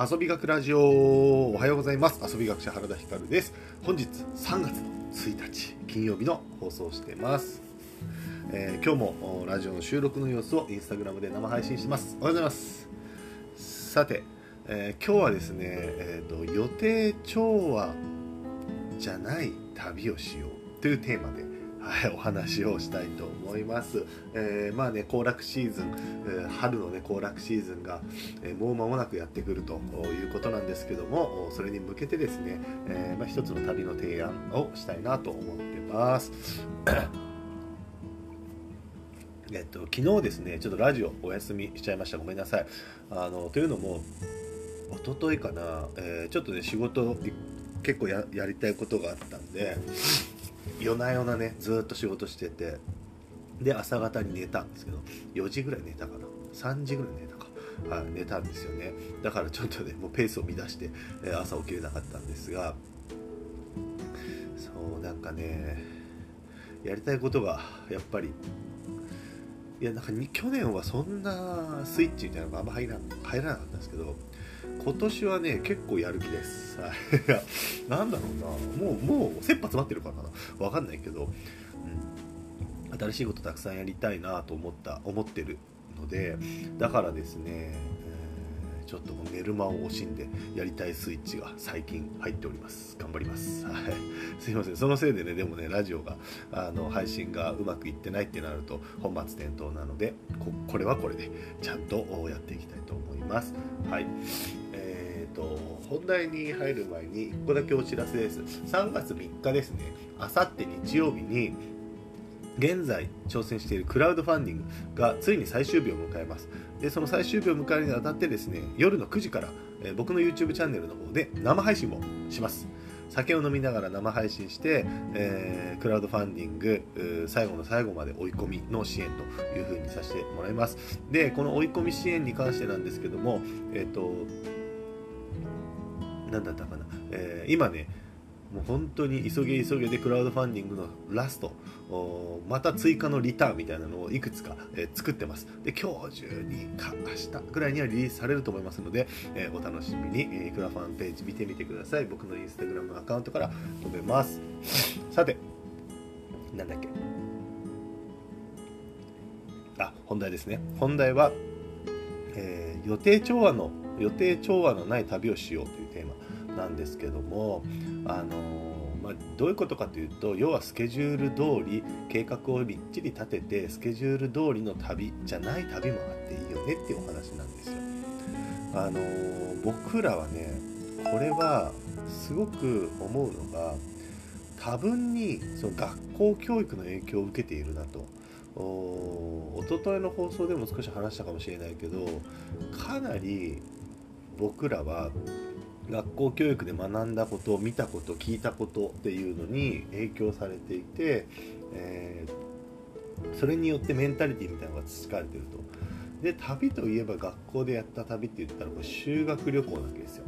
遊び学ラジオおはようございます。遊び学者原田光です。本日3月の1日金曜日の放送してます、えー今日もラジオの収録の様子をインスタグラムで生配信してます。おはようございます。さて、えー今日はですね、えー、と予定調和じゃない旅をしようというテーマではい、お話をしたいと思います。えーまあね、行楽シーズン、えー春のね、行楽シーズンが、えーもう間もなくやってくるということなんですけども、それに向けてですね、えまあ、一つの旅の提案をしたいなと思ってます。えっと、昨日ですね、ちょっとラジオお休みしちゃいました。ごめんなさい。あのというのも、一昨日かな、えちょっとね、仕事、結構やりたいことがあったんで、夜な夜なねずっと仕事しててで朝方に寝たんですけど4時ぐらい寝たかな。3時ぐらい寝たか、はい、寝たんですよね。だからちょっとねもうペースを乱して、え朝起きれなかったんですがそうなんかねやりたいことがやっぱりいやなんか去年はそんなスイッチみたいなのがあんま入ら入らなかったんですけど今年はね結構やる気です。はいいやなんだろうな。もうもう切羽詰まってるからかな。わかんないけど、うん、新しいことたくさんやりたいなと思った思ってるのでだからですね、ちょっともう寝る間を惜しんでやりたいスイッチが最近入っております。頑張ります。はい。すいません。そのせいでねでもねラジオがあの配信がうまくいってないってなると本末転倒なのでここれはこれでちゃんとやっていきたいと思います。はい。えー、と本題に入る前に1個だけお知らせです。3月3日ですね。あさって日曜日に現在挑戦しているクラウドファンディングがついに最終日を迎えます。でその最終日を迎えるにあたってですね夜の9時から、え僕の YouTube チャンネルの方で生配信もします。酒を飲みながら生配信して、えークラウドファンディング最後の最後まで追い込みの支援というふうにさせてもらいます。でこの追い込み支援に関してなんですけどもえっ、と何だったかな、えー今ねもう本当に急げ急げでクラウドファンディングのラストまた追加のリターンみたいなのをいくつか、えー作ってます。で今日中にか明日ぐらいにはリリースされると思いますので、えーお楽しみに、えークラファンページ見てみてください。僕のインスタグラムアカウントから飛べます。さてなんだっけ。あ本題ですね。本題は、えー予定調和の予定調和のない旅をしようというテーマなんですけどもあのーまあ、どういうことかというと要はスケジュール通り計画をびっちり立ててスケジュール通りの旅じゃない旅もあっていいよねっていうお話なんですよ。あのー僕らはねこれはすごく思うのが多分にその学校教育の影響を受けているなと。お一昨日の放送でも少し話したかもしれないけどかなり僕らは学校教育で学んだこと見たこと聞いたことっていうのに影響されていて、えーそれによってメンタリティみたいなのが培われてると。で旅といえば学校でやった旅って言ったらこれ修学旅行なわけですよ。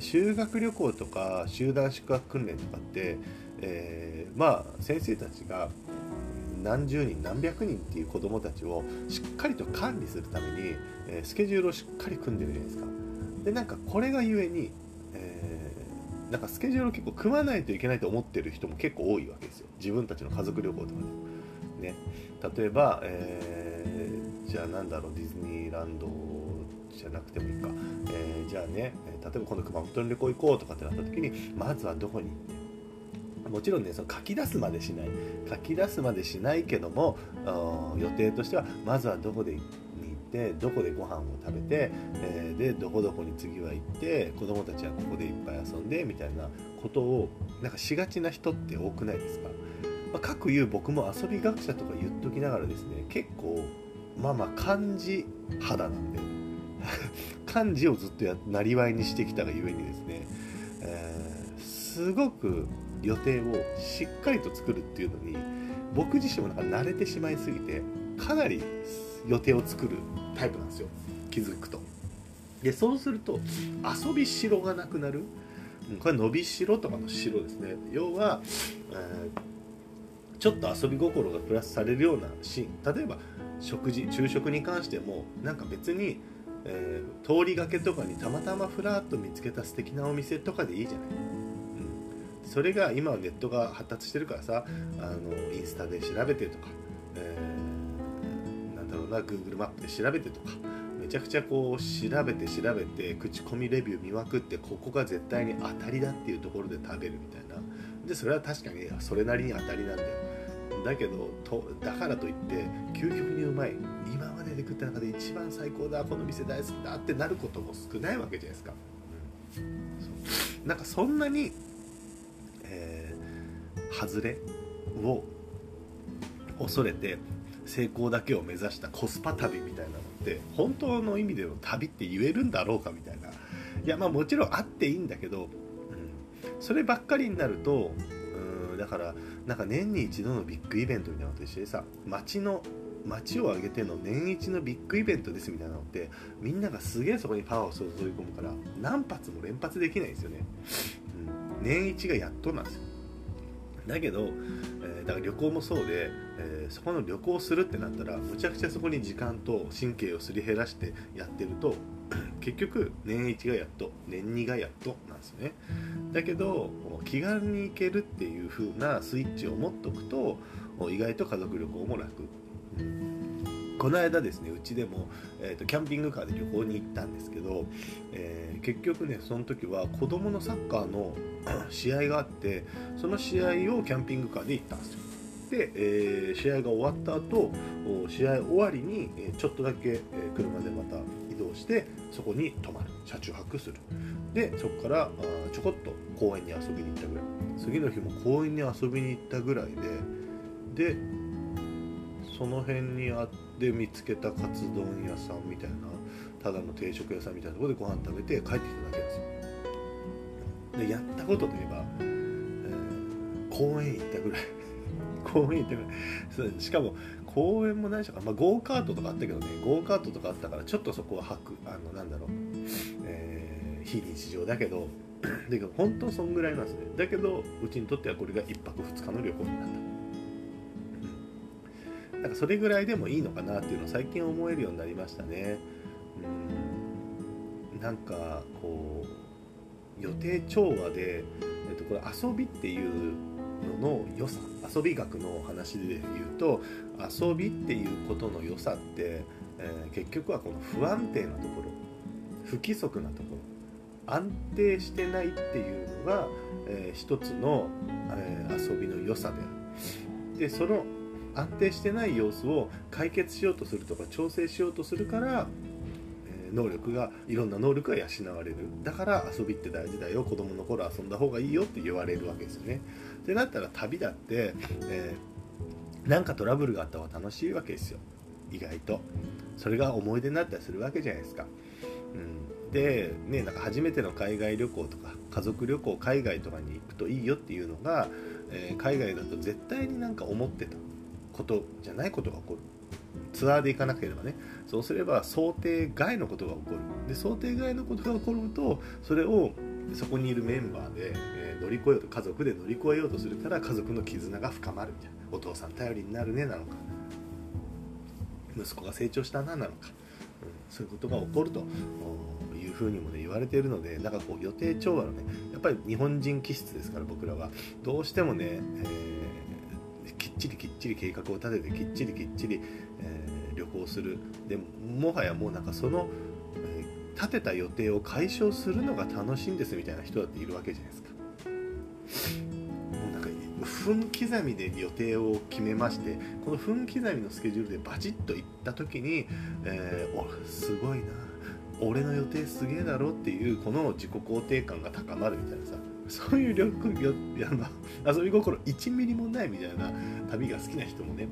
修学旅行とか集団宿泊訓練とかって、えーまあ先生たちが何十人何百人っていう子どもたちをしっかりと管理するために、えースケジュールをしっかり組んでるじゃないですか。でなんかこれがゆえに、えーなんかスケジュールを結構組まないといけないと思ってる人も結構多いわけですよ。自分たちの家族旅行とかでね。例えば、えーじゃあなんだろう。ディズニーランドじゃなくてもいいか、えーじゃあね例えば今度熊本に旅行行こうとかってなった時にまずはどこに行って。もちろんねその書き出すまでしない。書き出すまでしないけども予定としてはまずはどこで行ってどこでご飯を食べて、えーでどこどこに次は行って子供たちはここでいっぱい遊んでみたいなことをなんかしがちな人って多くないですか、まあ、各言う僕も遊び学者とか言っときながらですね結構まあまあ漢字肌なんで 漢字をずっとやなりわいにしてきたがゆえにですね、えーすごく予定をしっかりと作るっていうのに僕自身もなんか慣れてしまいすぎてかなり予定を作るタイプなんですよ。気づくと。でそうすると遊びしろがなくなる。うんこれ伸びしろとかのしろですね。要は、えーちょっと遊び心がプラスされるようなシーン。例えば食事昼食に関してもなんか別にえー、通りがけとかにたまたまふらっと見つけた素敵なお店とかでいいじゃない、うん、それが今はネットが発達してるからさあのインスタで調べてとか、えー、なんだろうな Google マップで調べてとかめちゃくちゃこう調べて調べて口コミレビュー見まくってここが絶対に当たりだっていうところで食べるみたいな。でそれは確かにそれなりに当たりなんだよ。だけどとだからといって究極にうまい今までで食った中で一番最高だこの店大好きだってなることも少ないわけじゃないですか、うん、なんかそんなに、えー、外れを恐れて成功だけを目指したコスパ旅みたいなのって本当の意味での旅って言えるんだろうかみたいな。いやまあもちろんあっていいんだけど、うん、そればっかりになるとうんだからなんか年に一度のビッグイベントみたいなのと一緒でさ街の街を挙げての年一のビッグイベントですみたいなのってみんながすげえそこにパワーを注ぎ込むから何発も連発できないんですよね、うん、年一がやっとなんですよ。だけど、えー、だから旅行もそうで、えー、そこの旅行するってなったらむちゃくちゃそこに時間と神経をすり減らしてやってると 結局年1がやっと年2がやっとなんですね。だけど気軽に行けるっていう風なスイッチを持っとくと意外と家族旅行も楽、うん、この間ですねうちでも、えーと、キャンピングカーで旅行に行ったんですけど、えー、結局ねその時は子供のサッカーの 試合があってその試合をキャンピングカーで行ったんですよ。で、えー、試合が終わった後試合終わりにちょっとだけ、車でまた移動してそこに泊まる。車中泊する。でそこからちょこっと公園に遊びに行ったぐらい。次の日も公園に遊びに行ったぐらいででその辺にあって見つけたカツ丼屋さんみたいなただの定食屋さんみたいなところでご飯食べて帰ってきただけです。よでやったことといえば、えー、公園行ったぐらい公園行ったぐらいしかも公園もないしか、まあ、ゴーカートとかあったけどね。ゴーカートとかあったからちょっとそこは吐くあのなんだろう、えー、非日常だけどだけど本当そんぐらいなんですね。だけどうちにとってはこれが1泊2日の旅行になった、なんかそれぐらいでもいいのかなっていうのを最近思えるようになりましたねうんなんかこう予定調和で、えっと、これ遊びっていうのの良さ遊び学の話で言うと遊びっていうことの良さって、えー、結局はこの不安定なところ不規則なところ安定してないっていうのが、えー、一つの、えー、遊びの良さである。でその安定してない様子を解決しようとするとか調整しようとするから能力がいろんな能力が養われる。だから遊びって大事だよ。子供の頃遊んだ方がいいよって言われるわけですよね。ってなったら旅だって、えー、なんかトラブルがあった方が楽しいわけですよ。意外と。それが思い出になったりするわけじゃないですか、うん、でねなんか初めての海外旅行とか家族旅行海外とかに行くといいよっていうのが、えー、海外だと絶対になんか思ってた。ことじゃないことが起こる。ツアーで行かなければね。そうすれば想定外のことが起こる。で想定外のことが起こるとそれをそこにいるメンバーで、えー、乗り越えようと家族で乗り越えようとするから家族の絆が深まるみたいな。お父さん頼りになるねなのか。息子が成長したななのか、うん、そういうことが起こるというふうにもね言われているのでなんかこう予定調和のねやっぱり日本人気質ですから僕らは。どうしてもね、えー、っちりきっちり計画を立ててきっちりきっちり、えー、旅行する。でもはやもうなんかその立てた予定を解消するのが楽しいんですみたいな人だっているわけじゃないですか。もうなんか分刻みで予定を決めましてこの分刻みのスケジュールでバチッと行った時に、えー、おすごいな。俺の予定すげえだろっていうこの自己肯定感が高まるみたいなさそういう旅 あの遊び心1ミリもないみたいな旅が好きな人もね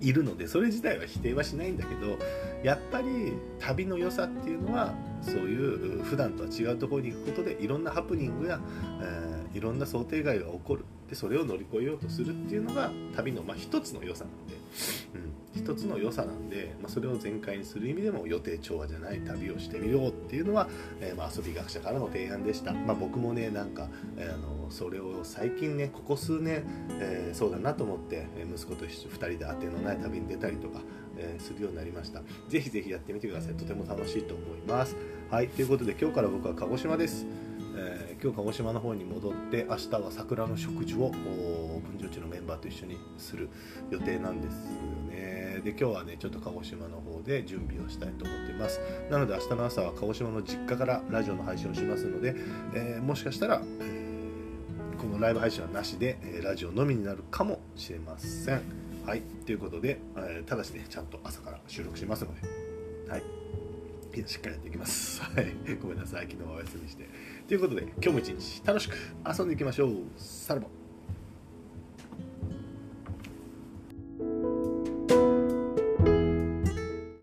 いるのでそれ自体は否定はしないんだけどやっぱり旅の良さっていうのはそういう普段とは違うところに行くことでいろんなハプニングや、えー、いろんな想定外が起こる。でそれを乗り越えようとするっていうのが旅のまあ一つの良さなんで、うん、一つの良さなんで、まあ、それを全開にする意味でも予定調和じゃない旅をしてみようっていうのは、えー、まあ遊び学者からの提案でした、まあ、僕もねなんか、えー、あのそれを最近ねここ数年、えー、そうだなと思って息子と2人で当てのない旅に出たりとか、えー、するようになりました。ぜひぜひやってみてください。とても楽しいと思います。はい。ということで今日から僕は鹿児島です。えー、今日鹿児島の方に戻って明日は桜の植樹を分譲地のメンバーと一緒にする予定なんですよね。で今日はねちょっと鹿児島の方で準備をしたいと思っています。なので明日の朝は鹿児島の実家からラジオの配信をしますので、えー、もしかしたら、えー、このライブ配信はなしで、えラジオのみになるかもしれません。はい。ということで、えただしねちゃんと朝から収録しますので。はい。しっかりやっていきます。はい。ごめんなさい。昨日はお休みして。ということで、今日も一日楽しく遊んでいきましょう。さらば。